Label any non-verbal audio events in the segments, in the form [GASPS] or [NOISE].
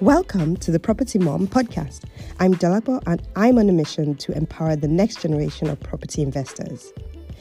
Welcome to the Property Mom podcast. I'm Dolapo and I'm on a mission to empower the next generation of property investors.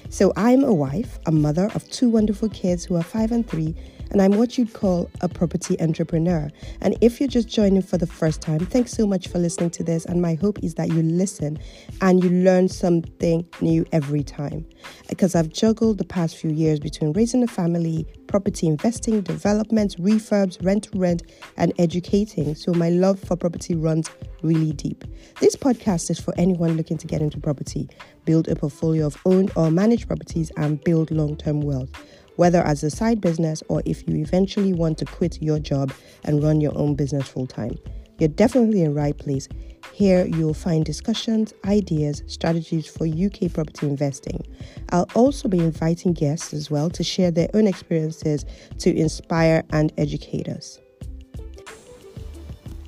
So, I'm a wife, a mother of two wonderful kids who are five and three, and I'm what you'd call a property entrepreneur. And if you're just joining for the first time, thanks so much for listening to this. And my hope is that you listen and you learn something new every time. Because I've juggled the past few years between raising a family, property investing, development, refurbs, rent to rent, and educating. So my love for property runs really deep. This podcast is for anyone looking to get into property, build a portfolio of owned or managed properties, and build long term wealth whether as a side business or if you eventually want to quit your job and run your own business full time. You're definitely in the right place. Here you'll find discussions, ideas, strategies for UK property investing. I'll also be inviting guests as well to share their own experiences to inspire and educate us.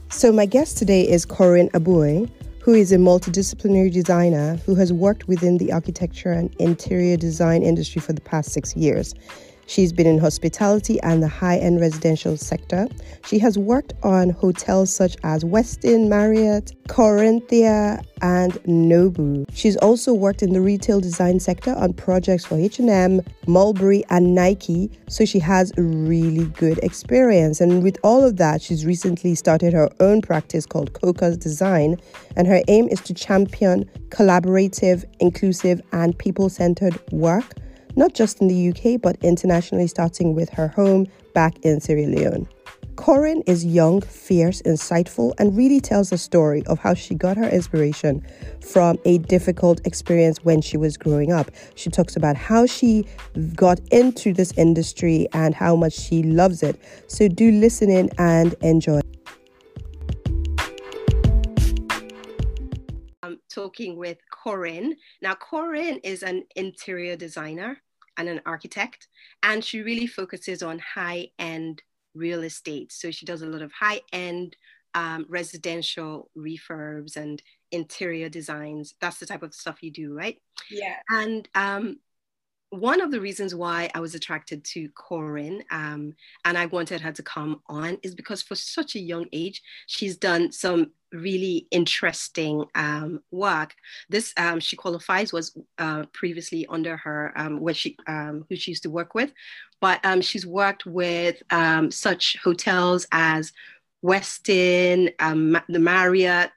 So, my guest today is Corinne Abui, who is a multidisciplinary designer who has worked within the architecture and interior design industry for the past six years. She's been in hospitality and the high end residential sector. She has worked on hotels such as Westin, Marriott, Corinthia, and Nobu. She's also worked in the retail design sector on projects for H&M, Mulberry, and Nike, so she has really good experience. And with all of that, she's recently started her own practice called Coca's Design, and her aim is to champion collaborative, inclusive, and people-centered work not just in the UK, but internationally, starting with her home back in Sierra Leone. Corinne is young, fierce, insightful, and really tells a story of how she got her inspiration from a difficult experience when she was growing up. She talks about how she got into this industry and how much she loves it. So do listen in and enjoy. I'm talking with Corinne. Now, Corinne is an interior designer and an architect, and she really focuses on high end real estate. So she does a lot of high end um, residential refurbs and interior designs. That's the type of stuff you do, right? Yeah. And um, one of the reasons why I was attracted to Corinne um, and I wanted her to come on is because for such a young age, she's done some really interesting um, work. This um, she qualifies was uh, previously under her um, what she um, who she used to work with, but um, she's worked with um, such hotels as Westin, the Marriott,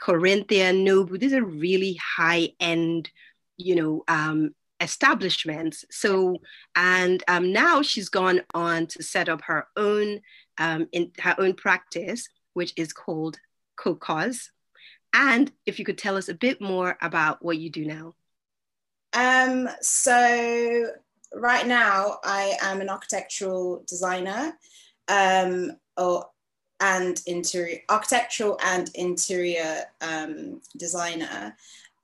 Corinthia, Nobu. These are really high end, you know, establishments. So and now she's gone on to set up her own in her own practice, which is called Coca's. And if you could tell us a bit more about what you do now. Um, so right now I am an architectural designer um, or, and interior architectural and interior um, designer.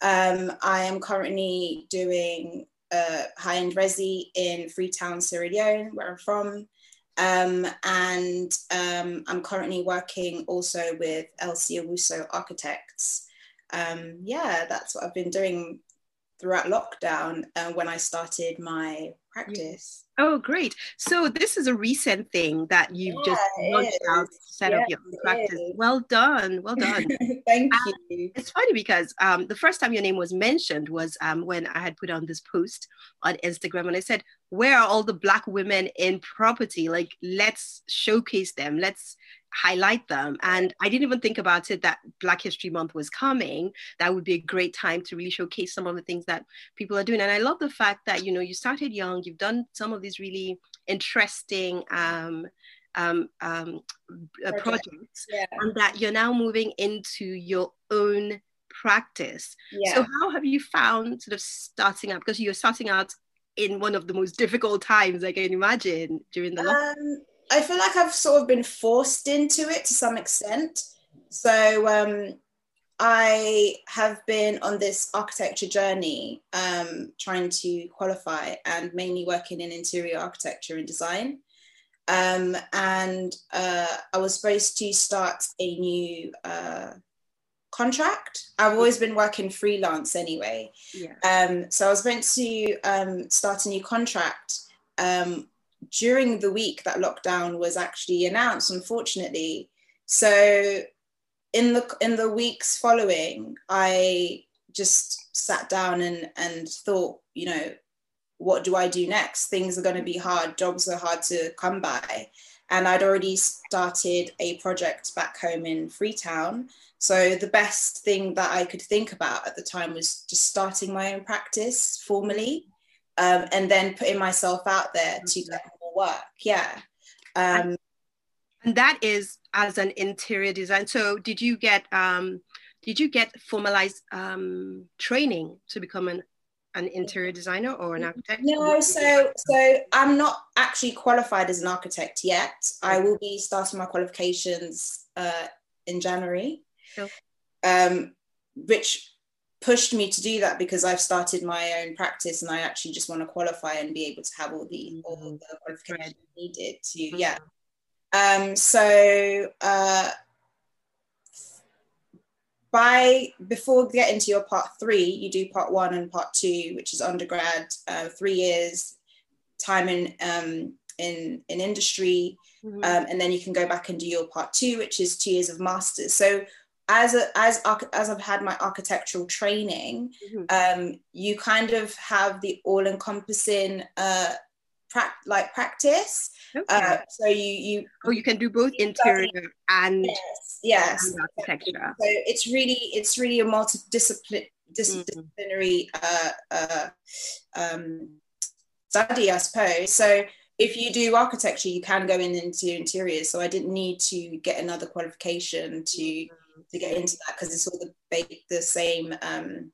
Um, I am currently doing a high-end resi in Freetown, Sierra Leone, where I'm from. Um, and um, I'm currently working also with LC Owusu Architects. Um, yeah, that's what I've been doing throughout lockdown uh, when I started my practice. Oh, great. So this is a recent thing that you've yeah, just launched out, set yes, up your practice. Well done. Well [LAUGHS] done. Thank um, you. It's funny because um, the first time your name was mentioned was um, when I had put on this post on Instagram and I said, where are all the black women in property? Like, let's showcase them. Let's highlight them. And I didn't even think about it that Black History Month was coming. That would be a great time to really showcase some of the things that people are doing. And I love the fact that, you know, you started young, you've done some of these really interesting um, um, um, uh, projects, yeah. and that you're now moving into your own practice. Yeah. So how have you found sort of starting out? Because you're starting out in one of the most [LAUGHS] difficult times I can imagine during the um, I feel like I've sort of been forced into it to some extent. So um, I have been on this architecture journey, um, trying to qualify and mainly working in interior architecture and design. Um, and uh, I was supposed to start a new uh, contract. I've always been working freelance anyway. Yeah. Um, so I was meant to um, start a new contract um, during the week that lockdown was actually announced, unfortunately. so in the in the weeks following, I just sat down and and thought, you know, what do I do next? Things are going to be hard. Jobs are hard to come by. And I'd already started a project back home in Freetown. So the best thing that I could think about at the time was just starting my own practice formally um, and then putting myself out there to get more work. Yeah. Um, and that is as an interior design. So did you get um, did you get formalized um, training to become an an interior designer or an architect? No, so so I'm not actually qualified as an architect yet. I will be starting my qualifications uh, in January, sure. um, which pushed me to do that because I've started my own practice and I actually just want to qualify and be able to have all the mm-hmm. all the qualifications needed to mm-hmm. yeah. Um, so uh, by before getting to your part three, you do part one and part two, which is undergrad, uh, three years time in um, in in industry, mm-hmm. um, and then you can go back and do your part two, which is two years of masters. So as a, as as I've had my architectural training, mm-hmm. um, you kind of have the all encompassing uh, pra- like practice. Okay. Uh, so you you oh you can do both interior and yes, yes. And architecture. So it's really it's really a multidisciplinary disciplinary mm. uh, uh, um, study, I suppose. So if you do architecture, you can go in into interiors. So I didn't need to get another qualification to mm. To get into that because it's all the ba- the same um,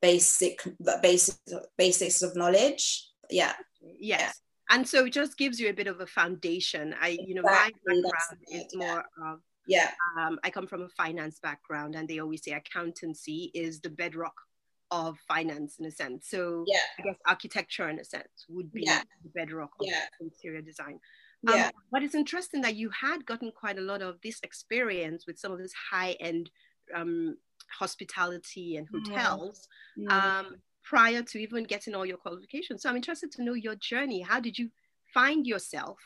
basic basic basics of knowledge. Yeah yes yeah. and so it just gives you a bit of a foundation i you know my background is more of yeah um, i come from a finance background and they always say accountancy is the bedrock of finance in a sense so yeah i guess architecture in a sense would be yeah. the bedrock of yeah. interior design um, yeah. but it's interesting that you had gotten quite a lot of this experience with some of this high end um, hospitality and hotels mm-hmm. Um, prior to even getting all your qualifications. So I'm interested to know your journey. How did you find yourself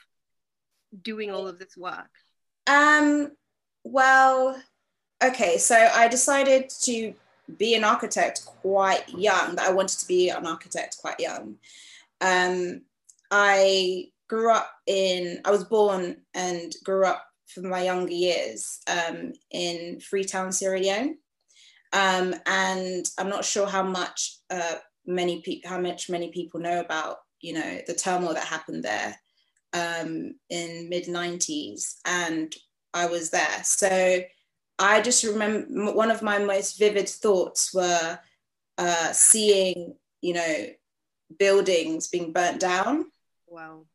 doing all of this work? Um, well, okay, so I decided to be an architect quite young, that I wanted to be an architect quite young. Um, I grew up in, I was born and grew up for my younger years um, in Freetown, Sierra Leone. Um, and I'm not sure how much uh, many people, how much many people know about, you know, the turmoil that happened there um, in mid 90s, and I was there. So I just remember one of my most vivid thoughts were uh, seeing, you know, buildings being burnt down. Wow.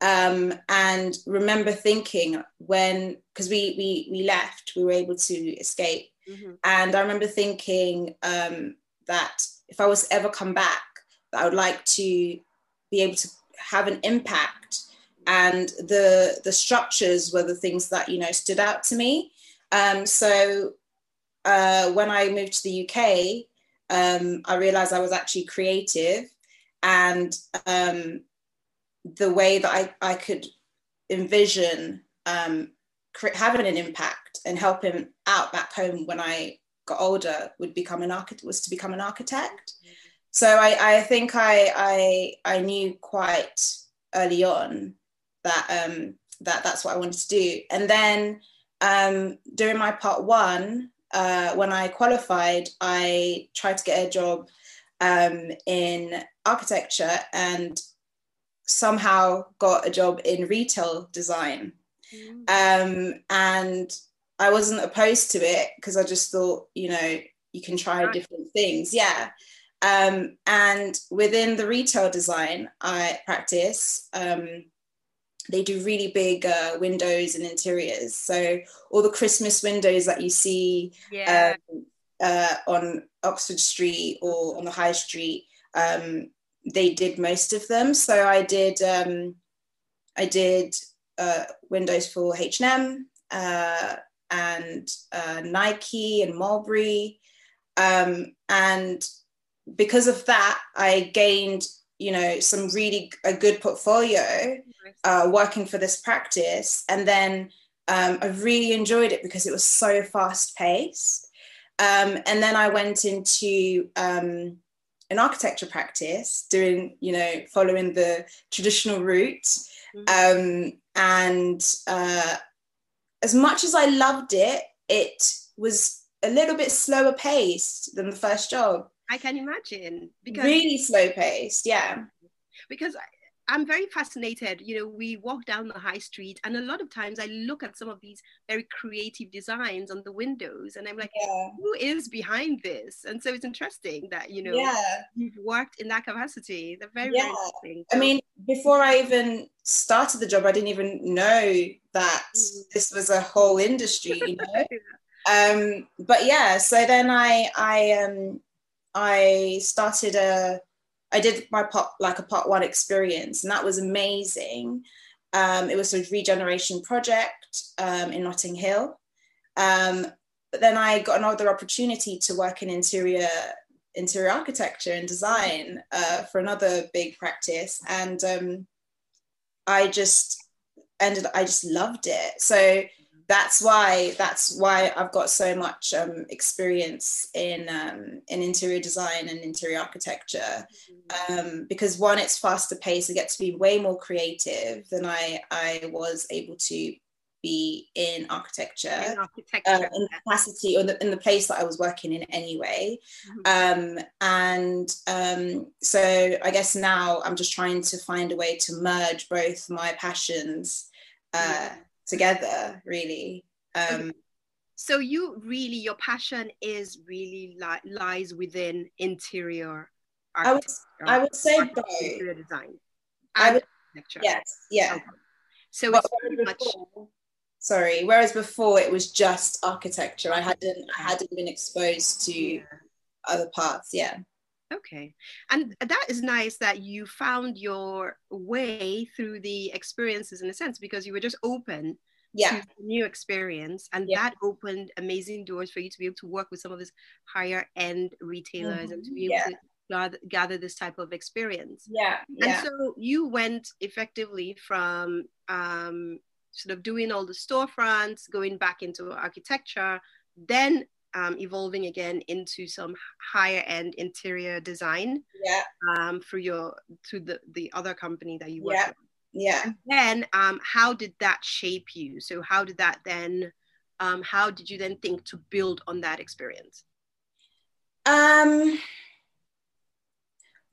Um, and remember thinking when because we we we left, we were able to escape Mm-hmm. And I remember thinking um, that if I was ever come back, I would like to be able to have an impact. And the the structures were the things that you know stood out to me. Um, so uh, when I moved to the UK, um, I realized I was actually creative, and um, the way that I, I could envision um, having an impact and helping out back home when I got older would become an architect was to become an architect. So I, I think I, I I knew quite early on that um, that that's what I wanted to do. And then um, during my part one, uh, when I qualified, I tried to get a job um, in architecture and somehow got a job in retail design. Um, and I wasn't opposed to it because I just thought, you know, you can try right. different things. Yeah. Um, and within the retail design I practice, um, they do really big uh, windows and interiors. So all the Christmas windows that you see yeah. um, uh, on Oxford Street or on the High Street, um, they did most of them. So I did, um, I did uh, windows for H&M uh, and uh, Nike and Mulberry. Um, and because of that, I gained, you know, some really a good portfolio uh, working for this practice. And then um, I really enjoyed it because it was so fast paced. Um, and then I went into um, an architecture practice, doing, you know, following the traditional route. Mm-hmm. Um, and uh, as much as I loved it, it was a little bit slower paced than the first job. I can imagine because really slow paced, yeah. Because I'm very fascinated. You know, we walk down the high street, and a lot of times I look at some of these very creative designs on the windows, and I'm like, yeah. who is behind this? And so it's interesting that you know yeah. you've worked in that capacity. They're very, yeah. very interesting. I mean, before I even started the job, I didn't even know that mm. this was a whole industry. You [LAUGHS] know. um, but yeah, so then I I um I started a I did my part like a part one experience, and that was amazing. Um, it was sort of a regeneration project um, in Notting Hill. Um, but then I got another opportunity to work in interior interior architecture and design uh, for another big practice, and um, I just ended. I just loved it. So that's why that's why I've got so much um, experience in um, in interior design and interior architecture mm-hmm. um, because one it's faster paced I get to be way more creative than I I was able to be in architecture, in, architecture. Uh, in capacity or the, in the place that I was working in anyway mm-hmm. Um, and um, so I guess now I'm just trying to find a way to merge both my passions uh, together really. Um so you really your passion is really li- lies within interior I would, I would say both. interior design I would, yes yeah. Okay. so but it's much sorry whereas before it was just architecture. I hadn't i hadn't been exposed to other parts yeah Okay. And that is nice that you found your way through the experiences in a sense because you were just open yeah. to new experience. And yeah. that opened amazing doors for you to be able to work with some of these higher end retailers mm-hmm. and to be able yeah. to gather, gather this type of experience. Yeah. And so you went effectively from um, sort of doing all the storefronts, going back into architecture, then um, evolving again into some higher end interior design yeah. um, for your to the the other company that you work yeah. with yeah. And then um, how did that shape you? So how did that then um, how did you then think to build on that experience? Um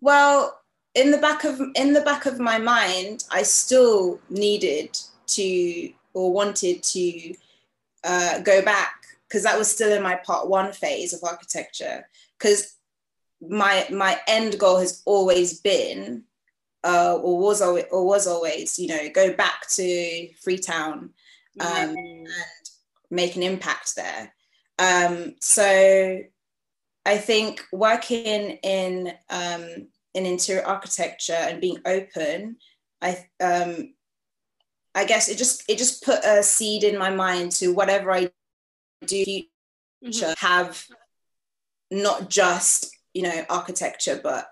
well in the back of in the back of my mind i still needed to or wanted to uh, go back because that was still in my part one phase of architecture because my my end goal has always been uh, or was always, or was always you know go back to freetown um, mm-hmm. and make an impact there um, so i think working in um, in interior architecture and being open i um, i guess it just it just put a seed in my mind to whatever i do mm-hmm. have not just you know architecture but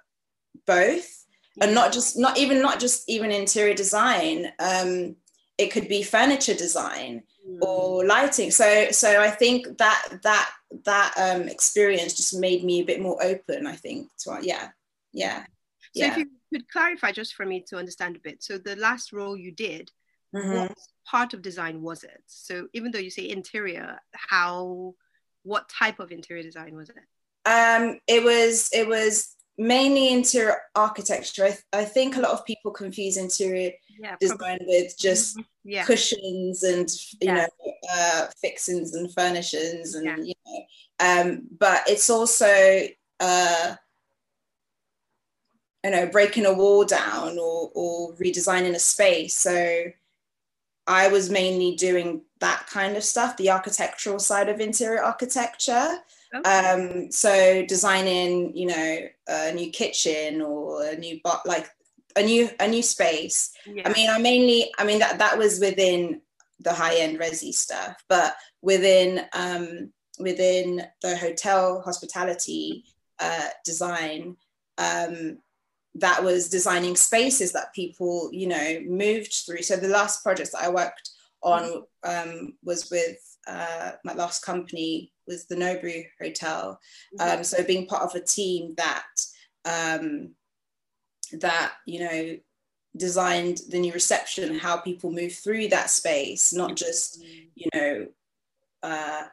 both yeah. and not just not even not just even interior design um it could be furniture design mm. or lighting so so i think that that that um experience just made me a bit more open i think to yeah yeah so yeah. if you could clarify just for me to understand a bit so the last role you did mm-hmm. what part of design was it? So even though you say interior, how what type of interior design was it? Um, it was it was mainly interior architecture. I, th- I think a lot of people confuse interior yeah, design probably. with just mm-hmm. yeah. cushions and you yeah. know uh, fixings and furnishings and you know. Um, but it's also uh, you know breaking a wall down or or redesigning a space. So I was mainly doing that kind of stuff, the architectural side of interior architecture. Okay. Um, so designing, you know, a new kitchen or a new like a new a new space. Yeah. I mean, I mainly, I mean that that was within the high end resi stuff, but within um, within the hotel hospitality uh, design, um, that was designing spaces that people, you know, moved through. So the last projects that I worked on um, was with uh, my last company was the Nobu Hotel. Mm-hmm. Um, so being part of a team that um, that you know designed the new reception, how people move through that space, not just you know uh,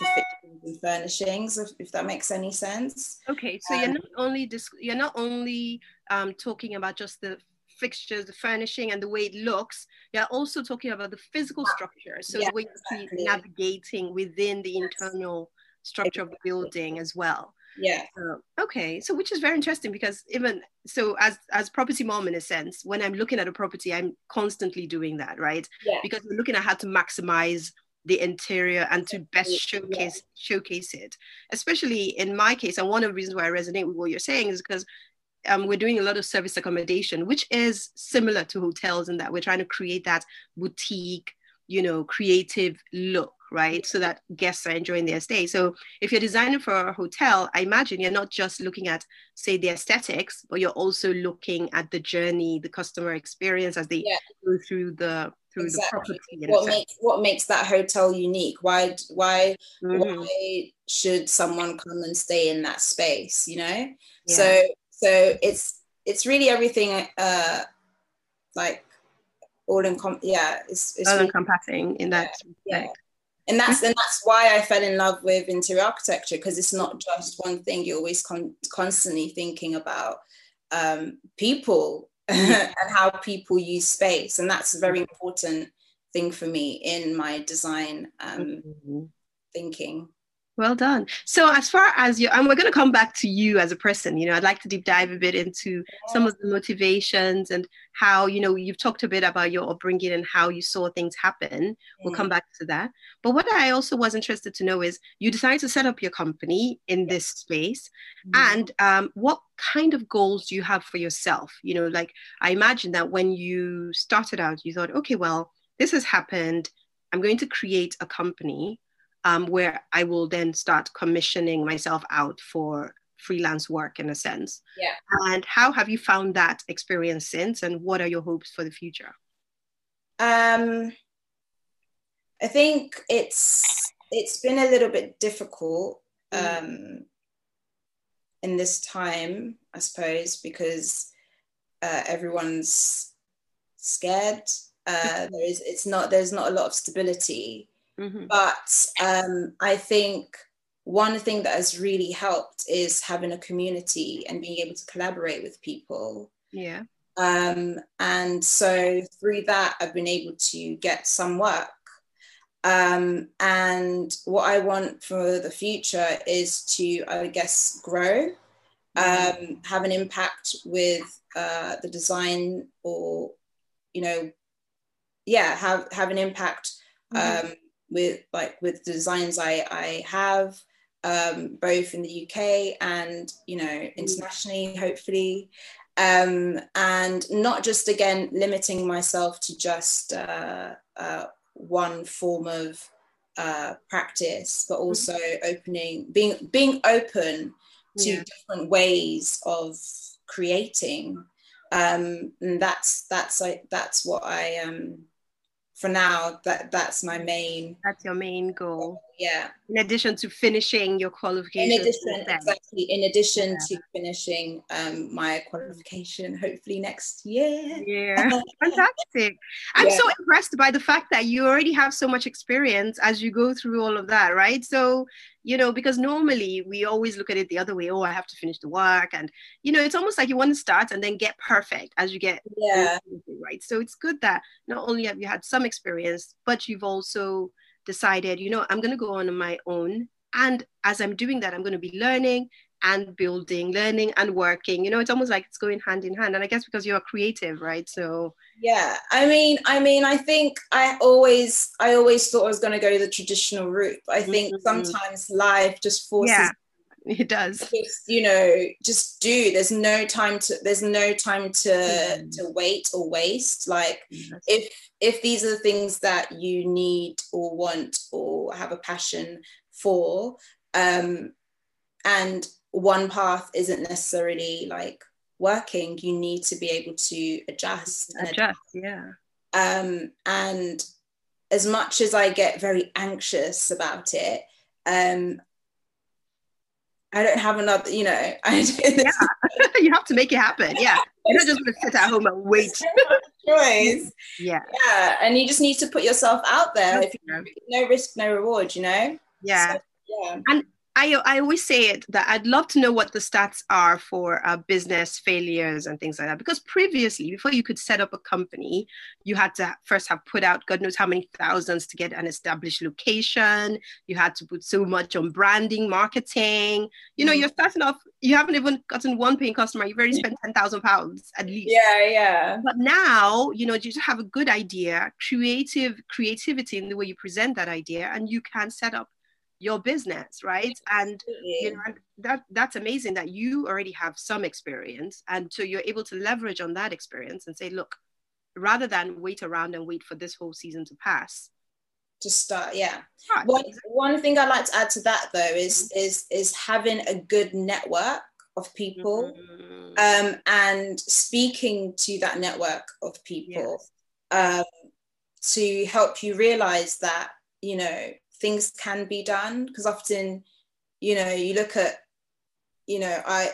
the fixtures and furnishings, if, if, that makes any sense. Okay, so um, you're not only dis- you're not only um, talking about just the fixtures, the furnishing, and the way it looks. You're also talking about the physical structure, so yeah, the way exactly. navigating within the internal structure exactly. of the building as well. Yeah. okay. So which is very interesting because even so as as property mom in a sense, when I'm looking at a property, I'm constantly doing that, right? Yeah. Because we're looking at how to maximize the interior and to best showcase showcase it. Especially in my case, and one of the reasons why I resonate with what you're saying is because um, we're doing a lot of service accommodation, which is similar to hotels in that we're trying to create that boutique, you know, creative look right? So that guests are enjoying their stay. So if you're designing for a hotel, I imagine you're not just looking at, say, the aesthetics, but you're also looking at the journey, the customer experience as they yeah. go through the through exactly. the property. What makes what makes that hotel unique? Why why mm-hmm. why should someone come and stay in that space? You know. Yeah. So so it's it's really everything. Uh, like all in yeah, it's, it's all really, encompassing in that. Yeah, yeah and that's and that's why I fell in love with interior architecture because it's not just one thing. You're always con- constantly thinking about um, people [LAUGHS] and how people use space, and that's a very important thing for me in my design um, mm-hmm. thinking. Well done. So, as far as you, and we're going to come back to you as a person, you know, I'd like to deep dive a bit into some of the motivations and how, you know, you've talked a bit about your upbringing and how you saw things happen. We'll come back to that. But what I also was interested to know is you decided to set up your company in this space. Mm-hmm. And um, what kind of goals do you have for yourself? You know, like I imagine that when you started out, you thought, okay, well, this has happened. I'm going to create a company um, where I will then start commissioning myself out for freelance work in a sense. Yeah. And how have you found that experience since, and what are your hopes for the future? Um, I think it's it's been a little bit difficult mm. um, in this time, I suppose, because uh, everyone's scared. Uh, [LAUGHS] there is it's not there's not a lot of stability Mm-hmm. But um, I think one thing that has really helped is having a community and being able to collaborate with people. Yeah. Um, and so through that, I've been able to get some work. Um, and what I want for the future is to, I guess, grow, mm-hmm. um, have an impact with uh, the design, or you know, yeah, have have an impact mm-hmm. With like with designs I, I have um, both in the UK and you know internationally hopefully. Um, and not just again limiting myself to just uh, uh, one form of uh, practice but also opening being being open to yeah. different ways of creating. Um, and that's that's like that's what I um for now that that's my main that's your main goal yeah. In addition to finishing your qualification. In addition exactly. In addition yeah. to finishing um, my qualification hopefully next year. Yeah. [LAUGHS] Fantastic. I'm yeah. so impressed by the fact that you already have so much experience as you go through all of that right? So you know because normally we always look at it the other way oh i have to finish the work and you know it's almost like you want to start and then get perfect as you get yeah. right? So it's good that not only have you had some experience but you've also decided you know i'm going to go on my own. And as i'm doing that i'm going to be learning and building learning and working. You know it's almost like it's going hand in hand. And i guess because you're creative right? So yeah i mean i mean i think i always i always thought i was going to go the traditional route. But i think mm-hmm. sometimes life just forces yeah, it does just, you know just do there's no time to there's no time to mm-hmm. to wait or waste like yes. if if these are the things that you need or want or have a passion for um and one path isn't necessarily like working you need to be able to adjust adjust yeah Um, and as much as I get very anxious about it, um, I don't have another, you know, [LAUGHS] I yeah. [LAUGHS] you have to make it happen. Yeah. You're not just gonna sit at home and wait. choice. Yeah. Yeah. And you just need to put yourself out there. If you, no risk, no reward, you know? Yeah. So, yeah. And I, I always say it that I'd love to know what the stats are for uh, business failures and things like that. Because previously, before you could set up a company, you had to first have put out God knows how many thousands to get an established location. You had to put so much on branding, marketing. You know, mm. you're starting off, you haven't even gotten one paying customer. You've already spent 10,000 pounds at least. Yeah, yeah. But now, you know, you just have a good idea, creative creativity in the way you present that idea, and you can set up your business right and you know that that's amazing that you already have some experience and so you're able to leverage on that experience and say look rather than wait around and wait for this whole season to pass to start yeah right. one, one thing i'd like to add to that though is mm-hmm. is is having a good network of people mm-hmm. um, and speaking to that network of people yes. um, to help you realize that you know things can be done because often you know you look at you know i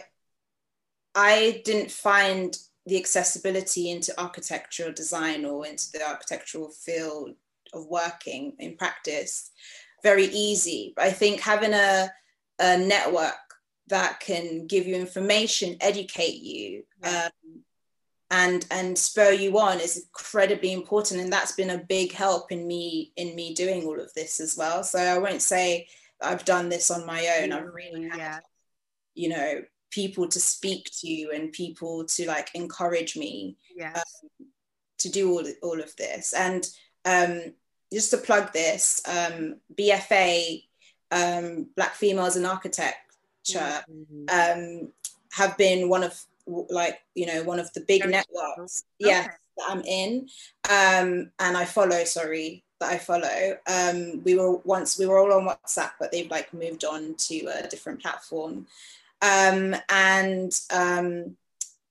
i didn't find the accessibility into architectural design or into the architectural field of working in practice very easy. But i think having a, a network that can give you information educate you um, and and spur you on is incredibly important and that's been a big help in me in me doing all of this as well so i won't say i've done this on my own i've really had yeah. you know people to speak to and people to like encourage me yes. um, to do all, all of this and um, just to plug this um, bfa um, black females in architecture mm-hmm. Um, have been one of like you know one of the big Very networks yeah that i'm in. Um and i follow sorry that i follow. Um we were once we were all on whatsapp but they've like moved on to a different platform. Um and um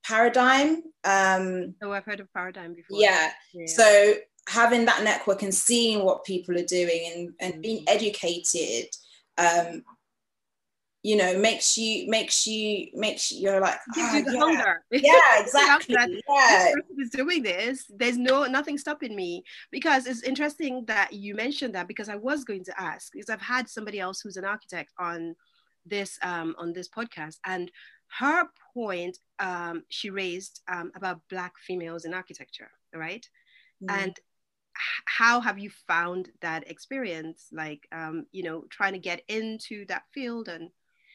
paradigm um oh i've heard of paradigm before. Yeah, yeah. so having that network and seeing what people are doing and, and mm-hmm. being educated um, you know makes you makes you makes you, you're like oh, you ah, yeah. [LAUGHS] yeah exactly. Yeah. is doing this. There's no nothing stopping me. Because it's interesting that you mentioned that because i was going to ask because i've had somebody else who's an architect on this um, on this podcast and her point um, she raised um, about black females in architecture right? Mm. and how have you found that experience? Like um, you know trying to get into that field and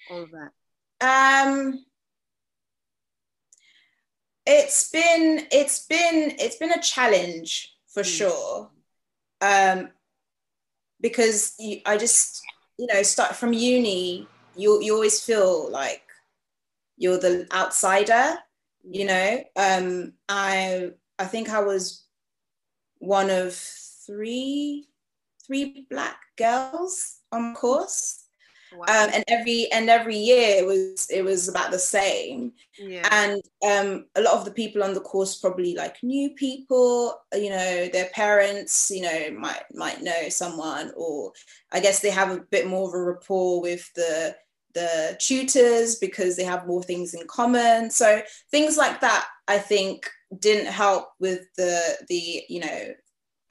all of that? Um, it's been it's been it's been a challenge for mm. sure. Um, because you, I just you know start from uni, you you always feel like you're the outsider. You know, um, I I think I was one of three three black girls on course Wow. Um, and every and every year it was it was about the same yeah. and um, a lot of the people on the course probably like new people you know their parents you know might might know someone or i guess they have a bit more of a rapport with the the tutors because they have more things in common so things like that i think didn't help with the the you know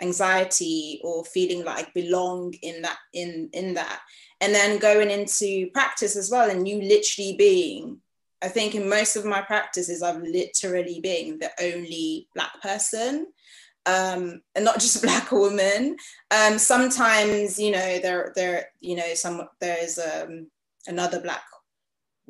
anxiety or feeling like belong in that in in that. And then going into practice as well and you literally being i think in most of my practices i've literally been the only black person um, and not [LAUGHS] just a black woman. Um, sometimes you know there there you know some there's um, another black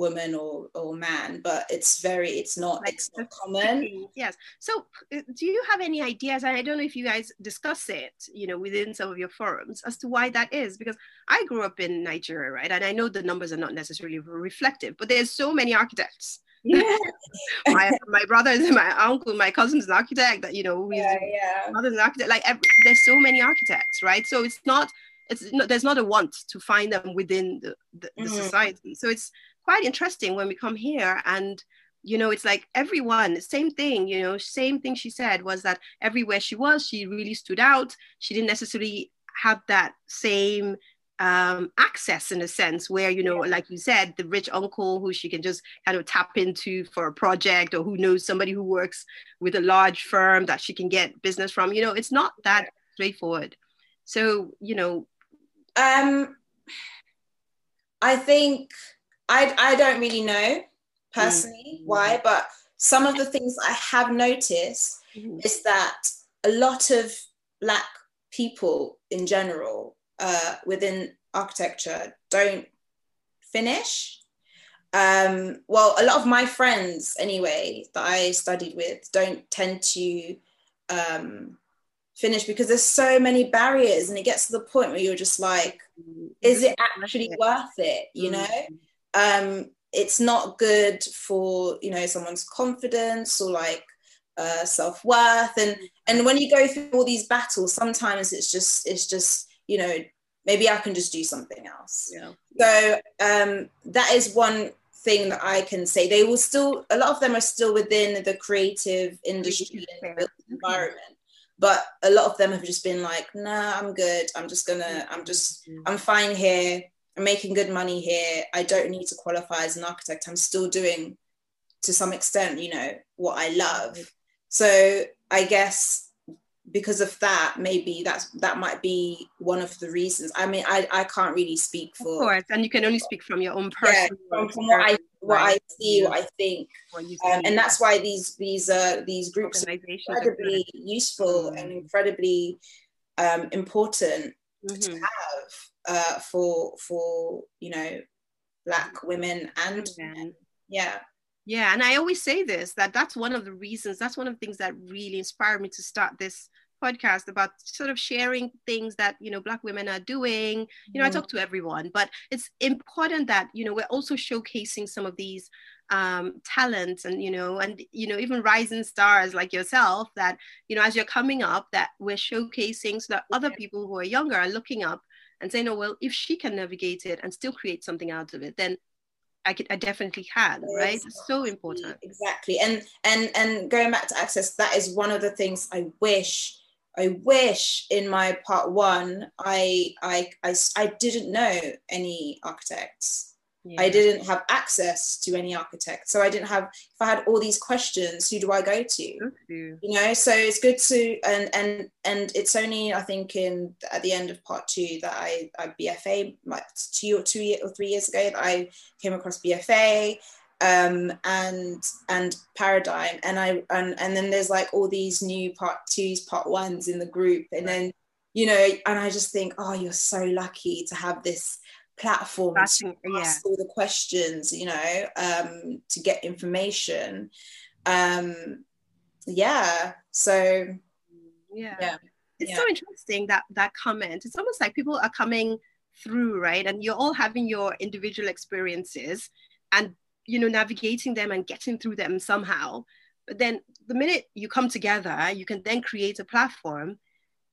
woman or or man but it's very it's not like, it's not common yes so uh, do you have any ideas and i don't know if you guys discuss it you know within some of your forums as to why that is because i grew up in nigeria right and i know the numbers are not necessarily reflective but there's so many architects yeah. [LAUGHS] my my brother is my uncle, my cousin's an architect. That you know, yeah, yeah. mother's an architect. Like every, there's so many architects, right? So it's not it's not, there's not a want to find them within the, the, the mm. society. So it's quite interesting when we come here. And you know it's like everyone same thing you know same thing she said was that everywhere she was she really stood out. She didn't necessarily have that same um, access in a sense where you know like you said the rich uncle who she can just kind of tap into for a project or who knows somebody who works with a large firm that she can get business from. You know it's not that straightforward. So you know. Um i think i i don't really know personally mm-hmm. why, but some of the things I have noticed mm-hmm. is that a lot of Black people in general uh, within architecture don't finish. Um, well, a lot of my friends, anyway, that I studied with, don't tend to um, finish because there's so many barriers, and it gets to the point where you're just like, mm-hmm. is it actually worth it? You know, um, it's not good for you know someone's confidence or like uh, self-worth. And and when you go through all these battles sometimes it's just it's just you know maybe i can just do something else. Yeah. so um, that is one thing that i can say. They will still a lot of them are still within the creative industry and environment. But a lot of them have just been like nah i'm good. I'm just gonna i'm just mm-hmm. i'm fine here I'm making good money here. I don't need to qualify as an architect. I'm still doing to some extent, you know, what I love. So I guess because of that, maybe that's that might be one of the reasons. I mean, I, I can't really speak for of course, and you can only speak from your own personal yeah, from, from what I what. I see, what I think, what um, and that's why these these uh these groups are incredibly useful mm-hmm. and incredibly um, important mm-hmm. to have uh, for for you know black women and men. yeah yeah and i always say this that that's one of the reasons that's one of the things that really inspired me to start this podcast about sort of sharing things that you know black women are doing you know mm. i talk to everyone but it's important that you know we're also showcasing some of these um, talents and you know and you know even rising stars like yourself that you know as you're coming up that we're showcasing so that other people who are younger are looking up and saying, oh, well, if she can navigate it and still create something out of it, then I could, I definitely can, right? It's so important. Exactly. And, and, and going back to access, that is one of the things I wish, I wish in my part one, I, I, I, I didn't know any architects yeah. I didn't have access to any architect. So I didn't have, if I had all these questions, who do I go to? You know, so it's good to, and, and, and it's only, I think in, at the end of part two that I, I BFA, like two or two or three years ago that I came across BFA um, and, and paradigm. And I, and, and then there's like all these new part twos, part ones in the group. And then, you know, and I just think, oh, you're so lucky to have this platform to ask yeah. all the questions, you know, um, to get information. Um, yeah. So yeah. yeah. It's yeah. so interesting that that comment. It's almost like people are coming through, right? And you're all having your individual experiences and you know navigating them and getting through them somehow. But then the minute you come together, you can then create a platform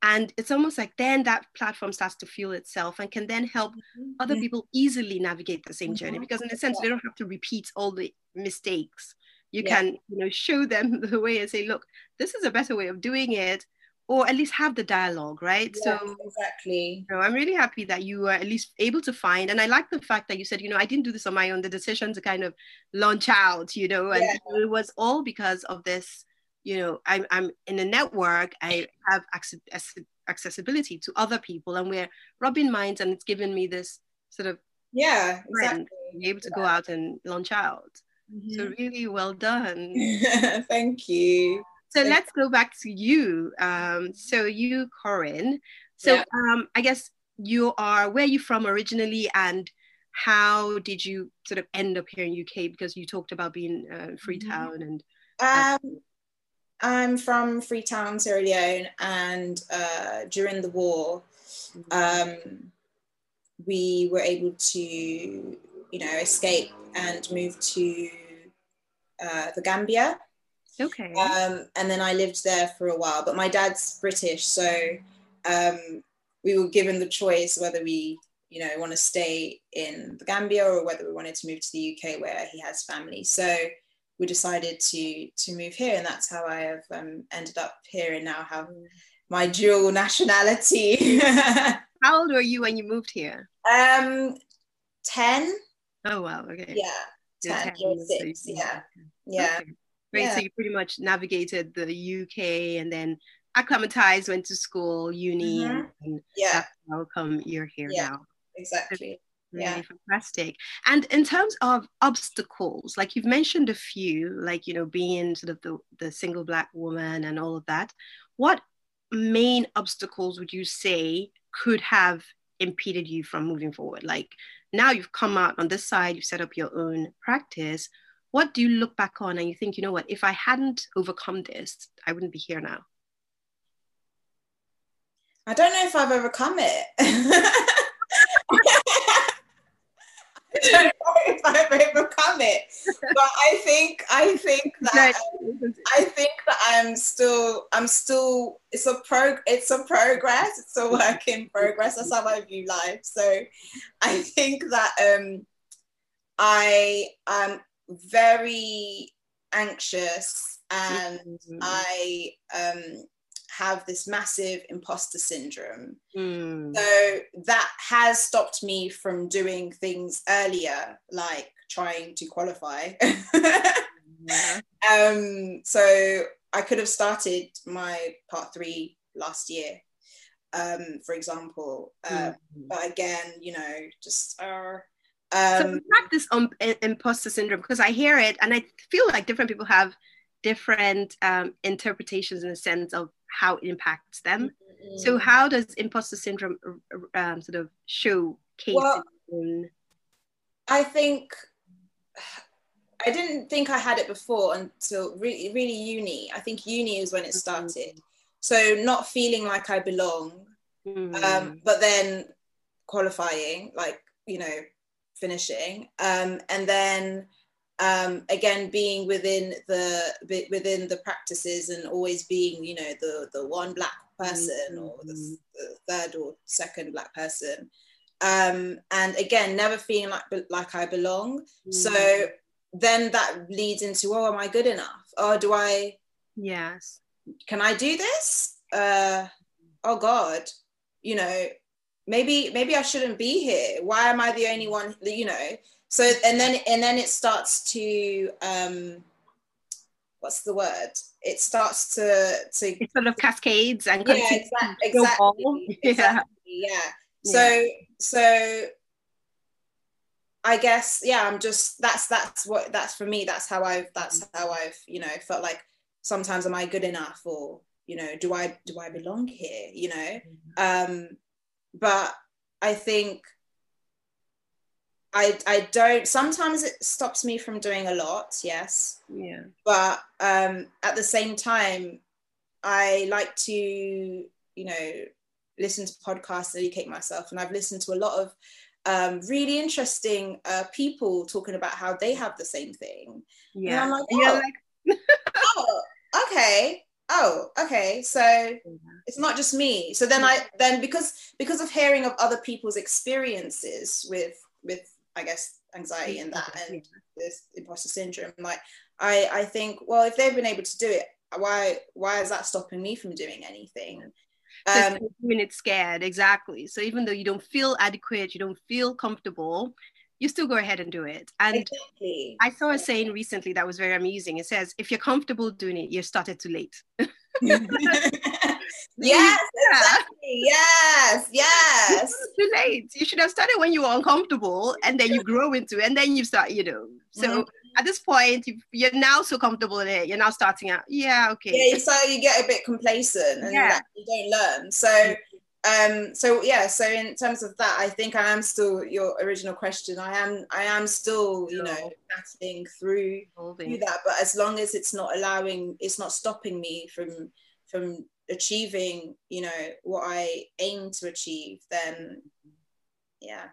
and it's almost like then that platform starts to fuel itself and can then help mm-hmm. other people easily navigate the same journey mm-hmm. because in a sense they don't have to repeat all the mistakes you yeah. can you know show them [LAUGHS] the way and say look this is a better way of doing it or at least have the dialogue right yeah, so exactly you know, i'm really happy that you were at least able to find and i like the fact that you said you know i didn't do this on my own the decision to kind of launch out you know and yeah. it was all because of this you know I'm, I'm in a network i have access, accessibility to other people and we're rubbing minds and it's given me this sort of yeah exactly. able to yeah. go out and launch out mm-hmm. so really well done [LAUGHS] thank you so thank let's go back to you um, so you corinne so yeah. um, i guess you are where are you from originally and how did you sort of end up here in uk because you talked about being uh, freetown and uh, um, I'm from Freetown, Sierra Leone, and uh, during the war, um, we were able to, you know, escape and move to uh, the Gambia. Okay. Um, and then I lived there for a while, but my dad's British, so um, we were given the choice whether we, you know, want to stay in the Gambia or whether we wanted to move to the UK where he has family. So we decided to to move here, and that's how I have um, ended up here and now have my dual nationality. [LAUGHS] how old were you when you moved here? Um, ten. Oh wow! Okay. Yeah, 10, 10 six. Yeah, yeah. Okay. Great. Yeah. So you pretty much navigated the UK and then acclimatized, went to school, uni, mm-hmm. and yeah, how come you're here yeah, now. Exactly. Really yeah. fantastic. And in terms of obstacles, like you've mentioned a few, like you know, being sort of the, the single black woman and all of that, what main obstacles would you say could have impeded you from moving forward? Like now you've come out on this side, you've set up your own practice. What do you look back on and you think, you know what, if I hadn't overcome this, I wouldn't be here now? I don't know if I've overcome it. [LAUGHS] [LAUGHS] I don't know if I've overcome it, but I think I think that um, I think that I'm still I'm still it's a pro it's a progress it's a work in progress. That's how I view life. So I think that um I am very anxious and mm-hmm. I um have this massive imposter syndrome. Mm. So that has stopped me from doing things earlier, like trying to qualify. [LAUGHS] yeah. um, so I could have started my part three last year, um, for example. mm. But again, you know, just. Uh, um, so practice on imposter syndrome because I hear it and I feel like different people have different um, interpretations in the sense of how it impacts them. Mm-hmm. So, how does imposter syndrome um, sort of showcase? Well, in- I think I didn't think I had it before until really, really uni. I think uni is when it started. Mm-hmm. So, not feeling like I belong, mm-hmm. um, but then qualifying, like you know, finishing, um, and then um, again being within the within the practices and always being you know the the one black person mm-hmm. or the, the, third or second black person. Um, and again never feeling like like I belong. Mm-hmm. so then that leads into oh am I good enough? Oh do I yes. can I do this? Uh, oh god you know maybe maybe I shouldn't be here. Why am I the only one you know so and then and then it starts to um what's the word? It starts to to it sort of cascades and yeah exactly [LAUGHS] exactly, exactly yeah. yeah. So so I guess yeah I'm just that's that's what that's for me that's how I've that's how I've you know felt like sometimes am I good enough or you know do I do I belong here you know? Mm-hmm. um but I think I I don't sometimes it stops me from doing a lot, yes. Yeah. But um at the same time I like to, you know, listen to podcasts, educate myself. And I've listened to a lot of um, really interesting uh, people talking about how they have the same thing. Yeah. And I'm like, oh, like... oh okay. Oh, okay. So it's not just me. So then I then because because of hearing of other people's experiences with with I guess anxiety and that and this imposter syndrome. Like I I think well if they've been able to do it, why why is that stopping me from doing anything? Um, when it's scared, exactly. So even though you don't feel adequate, you don't feel comfortable, you still go ahead and do it. And exactly. I saw a saying recently that was very amusing. It says, if you're comfortable doing it, you started too late. [LAUGHS] [LAUGHS] yes, exactly. Yes, yes. [LAUGHS] too late. You should have started when you were uncomfortable and then you grow into it and then you start, you know. So mm-hmm. at this point, you, are now so comfortable in it. You're now starting out. Yeah, okay. Yeah, so you get a bit complacent and yeah. you don't learn. So um so yeah so in terms of that i think i am still your original question. I am i am still you know battling through, through that but as long as it's not allowing it's not stopping me from from achieving you know what i aim to achieve then yeah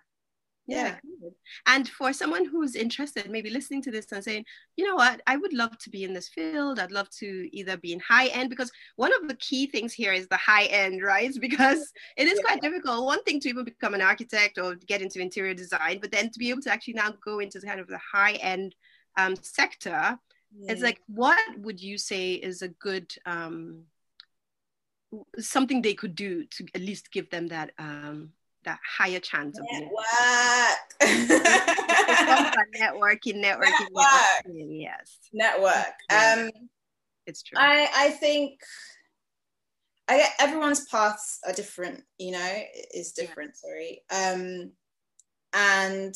yeah. yeah. And for someone who's interested, maybe listening to this and saying, you know what, I would love to be in this field. I'd love to either be in high end, because one of the key things here is the high end, right? [LAUGHS] Because it is yeah. quite difficult. One thing to even become an architect or get into interior design, but then to be able to actually now go into kind of the high end um, sector, it's like what would you say is a good um something they could do to at least give them that um that higher chance of network. [LAUGHS] networking, networking, network. networking, yes. Network. Um, it's true. I I think I get everyone's paths are different. You know, is different. Sorry. Um, and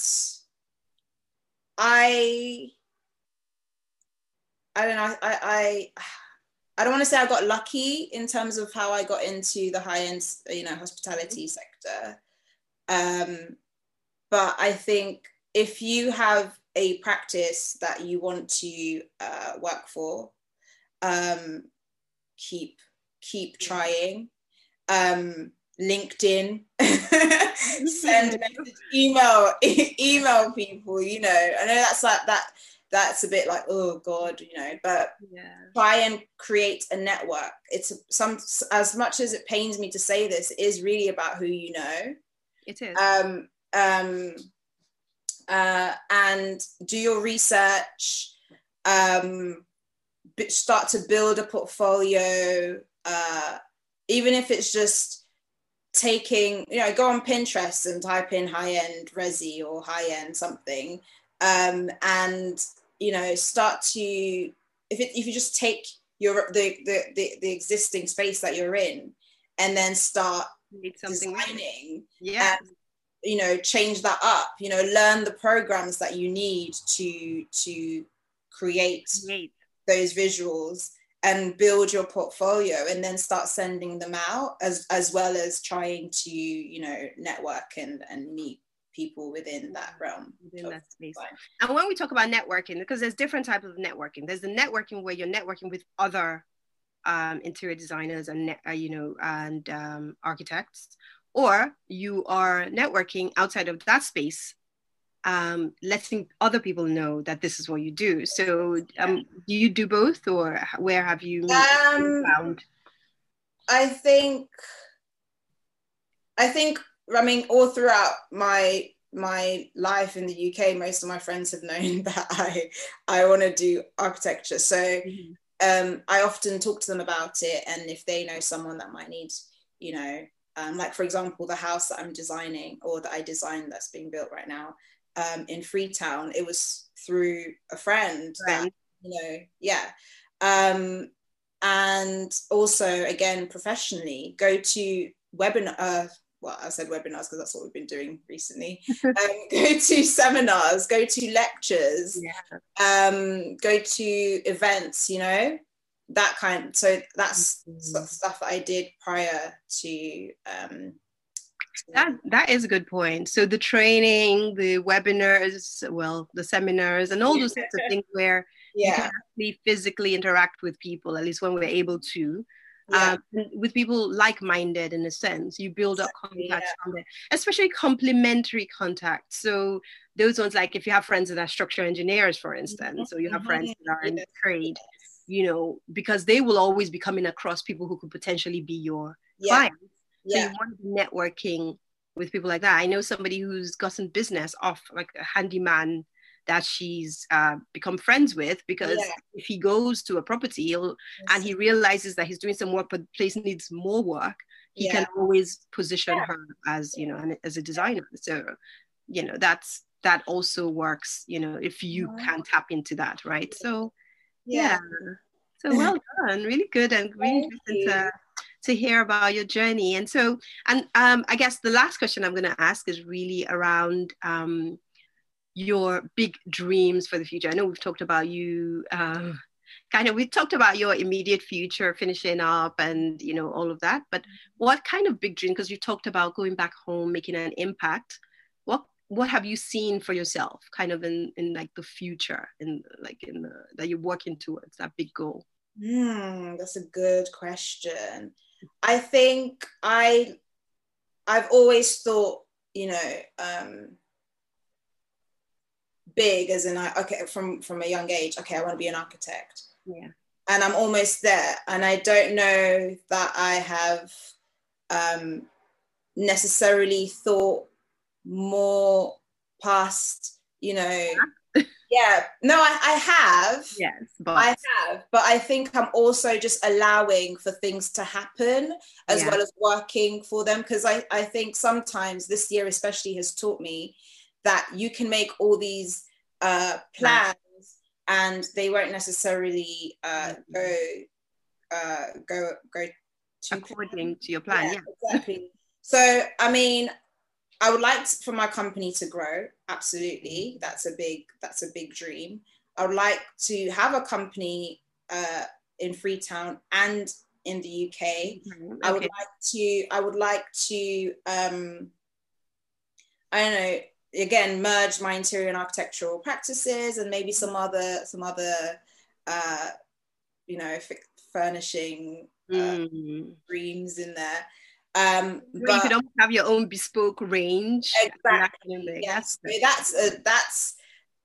I I don't know. I I I don't want to say I got lucky in terms of how I got into the high end, you know, hospitality sector. Um, but I think if you have a practice that you want to uh, work for, um, keep keep trying. Um, LinkedIn, [LAUGHS] [LAUGHS] send message, email, [LAUGHS] email people. You know, I know that's like that. That's a bit like oh god, you know. But yeah. try and create a network. It's some as much as it pains me to say this, it is really about who you know. It is. Um, um, uh, and do your research. Um, start to build a portfolio. Uh, even if it's just taking, you know, go on Pinterest and type in high end resi or high end something, um, and you know, start to if it, if you just take your the, the the the existing space that you're in, and then start designing, yeah. And, you know, change that up. You know, learn the programs that you need to to create, create. those visuals and build your portfolio and then start sending them out as as well as trying to you know network and and meet people within that realm within that space and when we talk about networking because there's different types of networking there's the networking where you're networking with other um, interior designers and uh, you know and um, architects or you are networking outside of that space um, letting other people know that this is what you do. So, um, do you do both, or where have you um, found? I think, I think, I mean, all throughout my my life in the UK, most of my friends have known [LAUGHS] that I I want to do architecture. So, mm-hmm. Um, I often talk to them about it, and if they know someone that might need, you know. Um, like for example, the house that I'm designing or that I designed that's being built right now um, in Freetown, it was through a friend right. that, you know, yeah. Um, and also, again, professionally, go to webinar. Uh, well, I said webinars because that's what we've been doing recently. [LAUGHS] um, go to seminars, go to lectures, yeah. um, go to events. You know, that kind. So that's mm-hmm. stuff that I did prior to um, that that is a good point. So the training, the webinars, well, the seminars, and all those sorts of [LAUGHS] things where yeah. you can actually physically interact with people. At least when we're able to. Yeah. Um, with people like-minded in a sense you build up contacts yeah. from there especially complementary contacts so those ones like if you have friends that are structural engineers for instance mm-hmm. so you have mm-hmm. friends that are in the trade you know because they will always be coming across people who could potentially be your yeah. clients so you want to be networking with people like that. I know somebody who's gotten business off like a handyman that she's uh, become friends with because yeah. if he goes to a property yes. and he realizes that he's doing some work but the place needs more work he yeah. can always position yeah. her as you know as a designer so you know that's that also works you know if you can tap into that right so yeah, so well [LAUGHS] done really good and really interesting to to hear about your journey. And so, and um, I guess the last question I'm going to ask is really around um, your big dreams for the future. I know we've talked about you. Uh, kind of we talked about your immediate future finishing up and you know all of that but what kind of big dream because you talked about going back home making an impact what what have you seen for yourself kind of in in like the future in like in the, that you're working towards that big goal mm, that's a good question I think I I've always thought, you know, um, big as in I okay from from a young age. Okay, I want to be an architect. Yeah, and I'm almost there, and I don't know that I have um, necessarily thought more past, you know, [LAUGHS] Yeah, no, I, I have. Yes, but I have, but I think I'm also just allowing for things to happen as yeah. well as working for them because I, I think sometimes this year especially has taught me that you can make all these uh, plans and they won't necessarily uh, mm-hmm. go uh, go go to according to your plan. Yeah, yeah. exactly. so I mean, I would like for my company to grow. Absolutely, that's a big that's a big dream. I would like to have a company uh, in Freetown and in the UK. Mm-hmm. I would like to. I would like to. Um, I don't know. Again, merge my interior and architectural practices and maybe some other some other, uh, you know, f- furnishing uh, mm. dreams in there. Um, but, you could almost have your own bespoke range. Exactly. Yes. So that's a, that's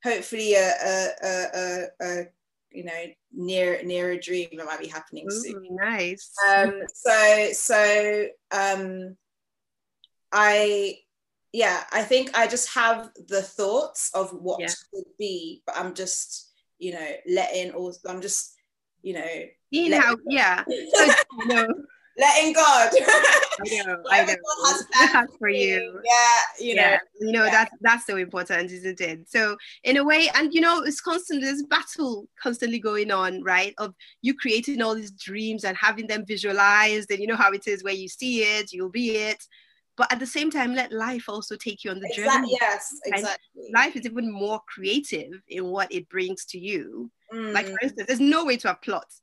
hopefully a, a, a, a, you know near near a dream that might be happening Ooh, soon. Nice. Um, so so um, I yeah I think I just have the thoughts of what yeah. could be, but I'm just you know letting all I'm just you know you know yeah. So, [LAUGHS] letting God. I know, [LAUGHS] I know. Has for you. Yeah, you know. Yeah, you know yeah. that's that's so important, isn't it? So in a way, and you know, it's constant. This battle constantly going on, right? Of you creating all these dreams and having them visualized, and you know how it is where you see it, you'll be it. But at the same time, let life also take you on the exactly, journey. Yes, exactly. And life is even more creative in what it brings to you. Mm. Like for instance, there's no way to have plots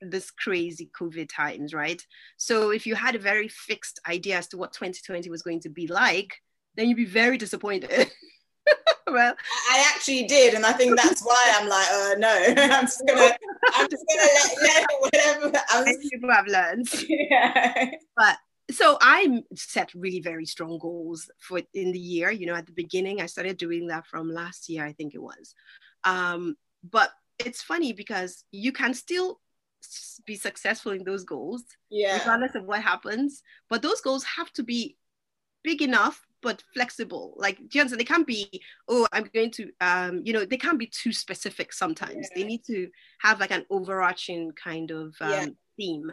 this crazy COVID times, right? So if you had a very fixed idea as to what 2020 was going to be like, then you'd be very disappointed. [LAUGHS] well, I actually did, and I think that's [LAUGHS] why I'm like, uh, no, [LAUGHS] I'm just gonna, I'm just gonna let, let whatever. I'm just... people have learned. Yeah. But so I set really very strong goals for in the year. You know, at the beginning, I started doing that from last year, I think it was. Um, but it's funny because you can still be successful in those goals, yeah. regardless of what happens. But those goals have to be big enough but flexible. Like, do you understand? They can't be, oh, I'm going to, um, you know, they can't be too specific sometimes. Yeah. They need to have like an overarching kind of um, yeah. theme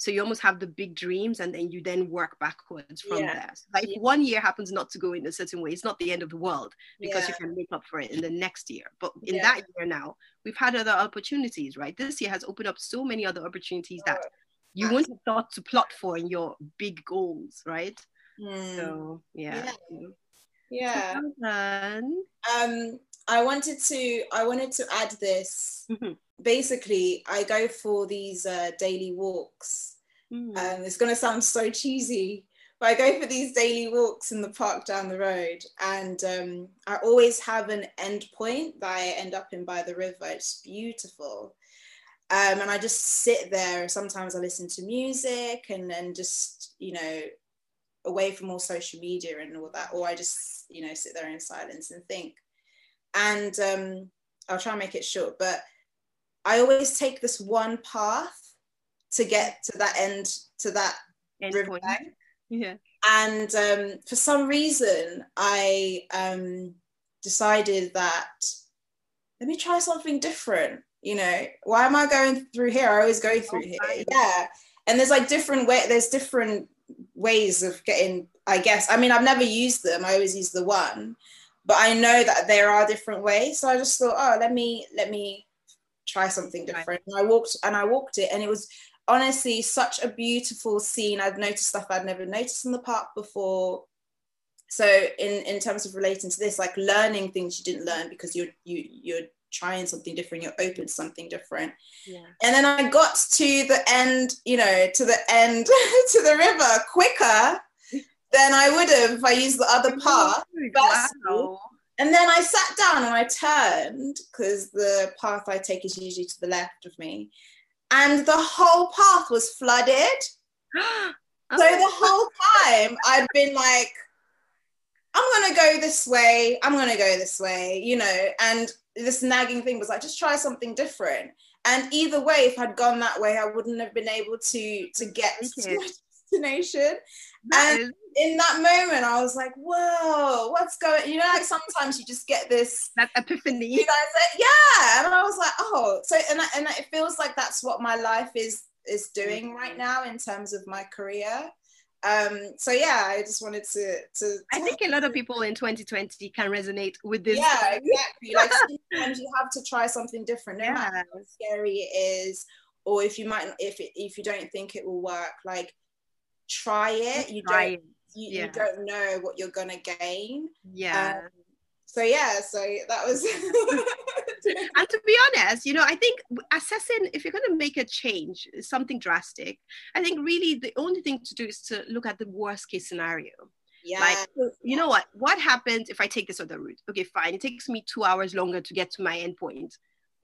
so you almost have the big dreams and then you then work backwards from yeah. there. So like yeah. if one year happens not to go in a certain way. It's not the end of the world because yeah. you can make up for it in the next year. But in that year now we've had other opportunities right? This year has opened up so many other opportunities that you wouldn't have thought to plot for in your big goals right? Mm. so yeah. Yeah, um i wanted to i wanted to add this mm-hmm basically I go for these uh, daily walks. Mm. Um, it's going to sound so cheesy, but I go for these daily walks in the park down the road, and um, I always have an end point that I end up in by the river. It's beautiful. Um, and I just sit there. Sometimes I listen to music and then just, you know, away from all social media and all that, or I just, you know, sit there in silence and think. And um, I'll try and make it short, but I always take this one path to get to that end to that riverbank. Yeah. And um, for some reason, I um, decided that let me try something different. You know, why am I going through here? I always go through oh, here. Yeah. And there's like different way. There's different ways of getting. I guess. I mean, I've never used them. I always use the one, but I know that there are different ways. So I just thought, oh, let me let me try something different. And I walked and I walked it, and it was honestly such a beautiful scene. I'd noticed stuff I'd never noticed in the park before. So in in terms of relating to this, like learning things you didn't learn because you're you you're trying something different, you're open to something different. Yeah. And then I got to the end, you know, to the end [LAUGHS] to the river quicker than I would have if I used the other path. Wow. And then I sat down and I turned because the path I take is usually to the left of me. And the whole path was flooded. [GASPS] so the whole time I'd been like, I'm going to go this way. I'm going to go this way, you know. And this nagging thing was like, just try something different. And either way, if I'd gone that way, I wouldn't have been able to to get to, my [LAUGHS] destination. And in that moment, I was like, whoa, what's going You know, like sometimes you just get this that epiphany. You know, yeah. And I was like, oh, so and, and it feels like that's what my life is is doing right now in terms of my career um so yeah i just wanted to to i think a lot of people in 2020 can resonate with this yeah exactly [LAUGHS] like sometimes you have to try something different no yeah. matter how scary it is or if you might if it, if you don't think it will work like try it you try don't it. You, yeah. you, don't know what you're gonna gain yeah um, so yeah so that was [LAUGHS] and to be honest you know i think assessing if you're going to make a change something drastic i think really the only thing to do is to look at the worst case scenario yeah. Like, you know what? What happens if I take this other route? Okay, fine. It takes me two hours longer to get to my endpoint.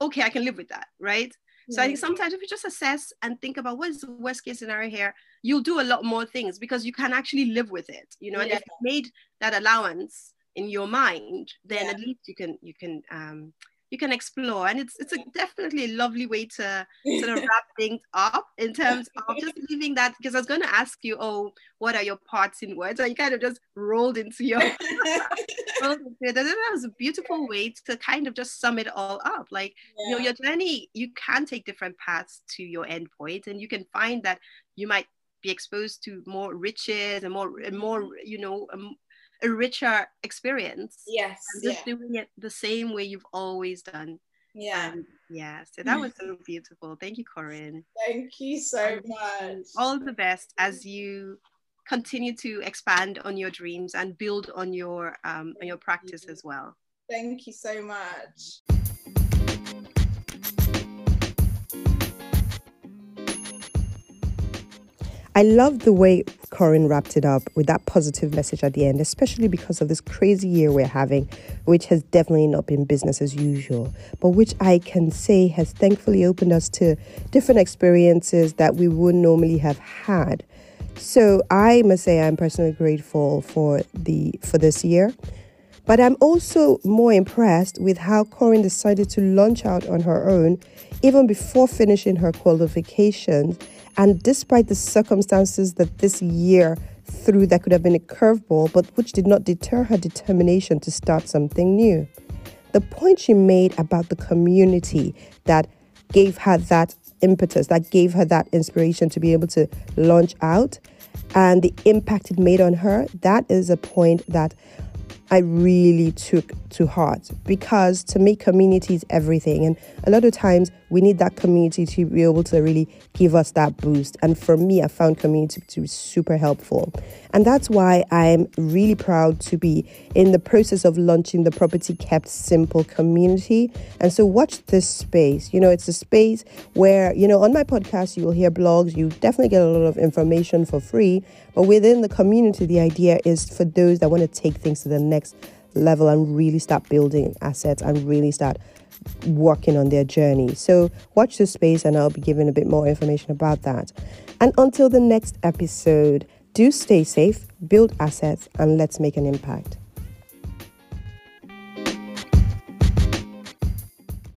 Okay, I can live with that, right? Mm-hmm. So I think sometimes if you just assess and think about what is the worst case scenario here, you'll do a lot more things because you can actually live with it, you know. Yeah. And if you made that allowance in your mind, then yeah. at least you can you can um, you can explore and it's it's a definitely a lovely way to sort of [LAUGHS] wrap things up in terms [LAUGHS] of just leaving that because I was going to ask you oh what are your parts in words and you kind of just rolled into your [LAUGHS] rolled into it. And that was a beautiful way to kind of just sum it all up like yeah. you know your journey you can take different paths to your end point and you can find that you might be exposed to more riches and more and more you know um, a richer experience. Yes. And just yeah. doing it the same way you've always done. Yeah. Um, yeah. So that was so beautiful. Thank you, Corinne. Thank you so much. All the best as you continue to expand on your dreams and build on your um, on your practice as well. Thank you so much. I love the way Corinne wrapped it up with that positive message at the end, especially because of this crazy year we're having, which has definitely not been business as usual, but which I can say has thankfully opened us to different experiences that we would normally have had. So I must say I'm personally grateful for the for this year. But I'm also more impressed with how Corinne decided to launch out on her own even before finishing her qualifications and despite the circumstances that this year threw that could have been a curveball, but which did not deter her determination to start something new. The point she made about the community that gave her that impetus, that gave her that inspiration to be able to launch out, and the impact it made on her, that is a point that I really took to heart because to me, community is everything. And a lot of times we need that community to be able to really give us that boost. And for me, I found community to be super helpful. And that's why I'm really proud to be in the process of launching the Property Kept Simple community. And so watch this space. You know, it's a space where, you know, on my podcast, you will hear blogs, you definitely get a lot of information for free. But within the community, the idea is for those that want to take things to the next level and really start building assets and really start working on their journey. So, watch this space and I'll be giving a bit more information about that. And until the next episode, do stay safe, build assets, and let's make an impact.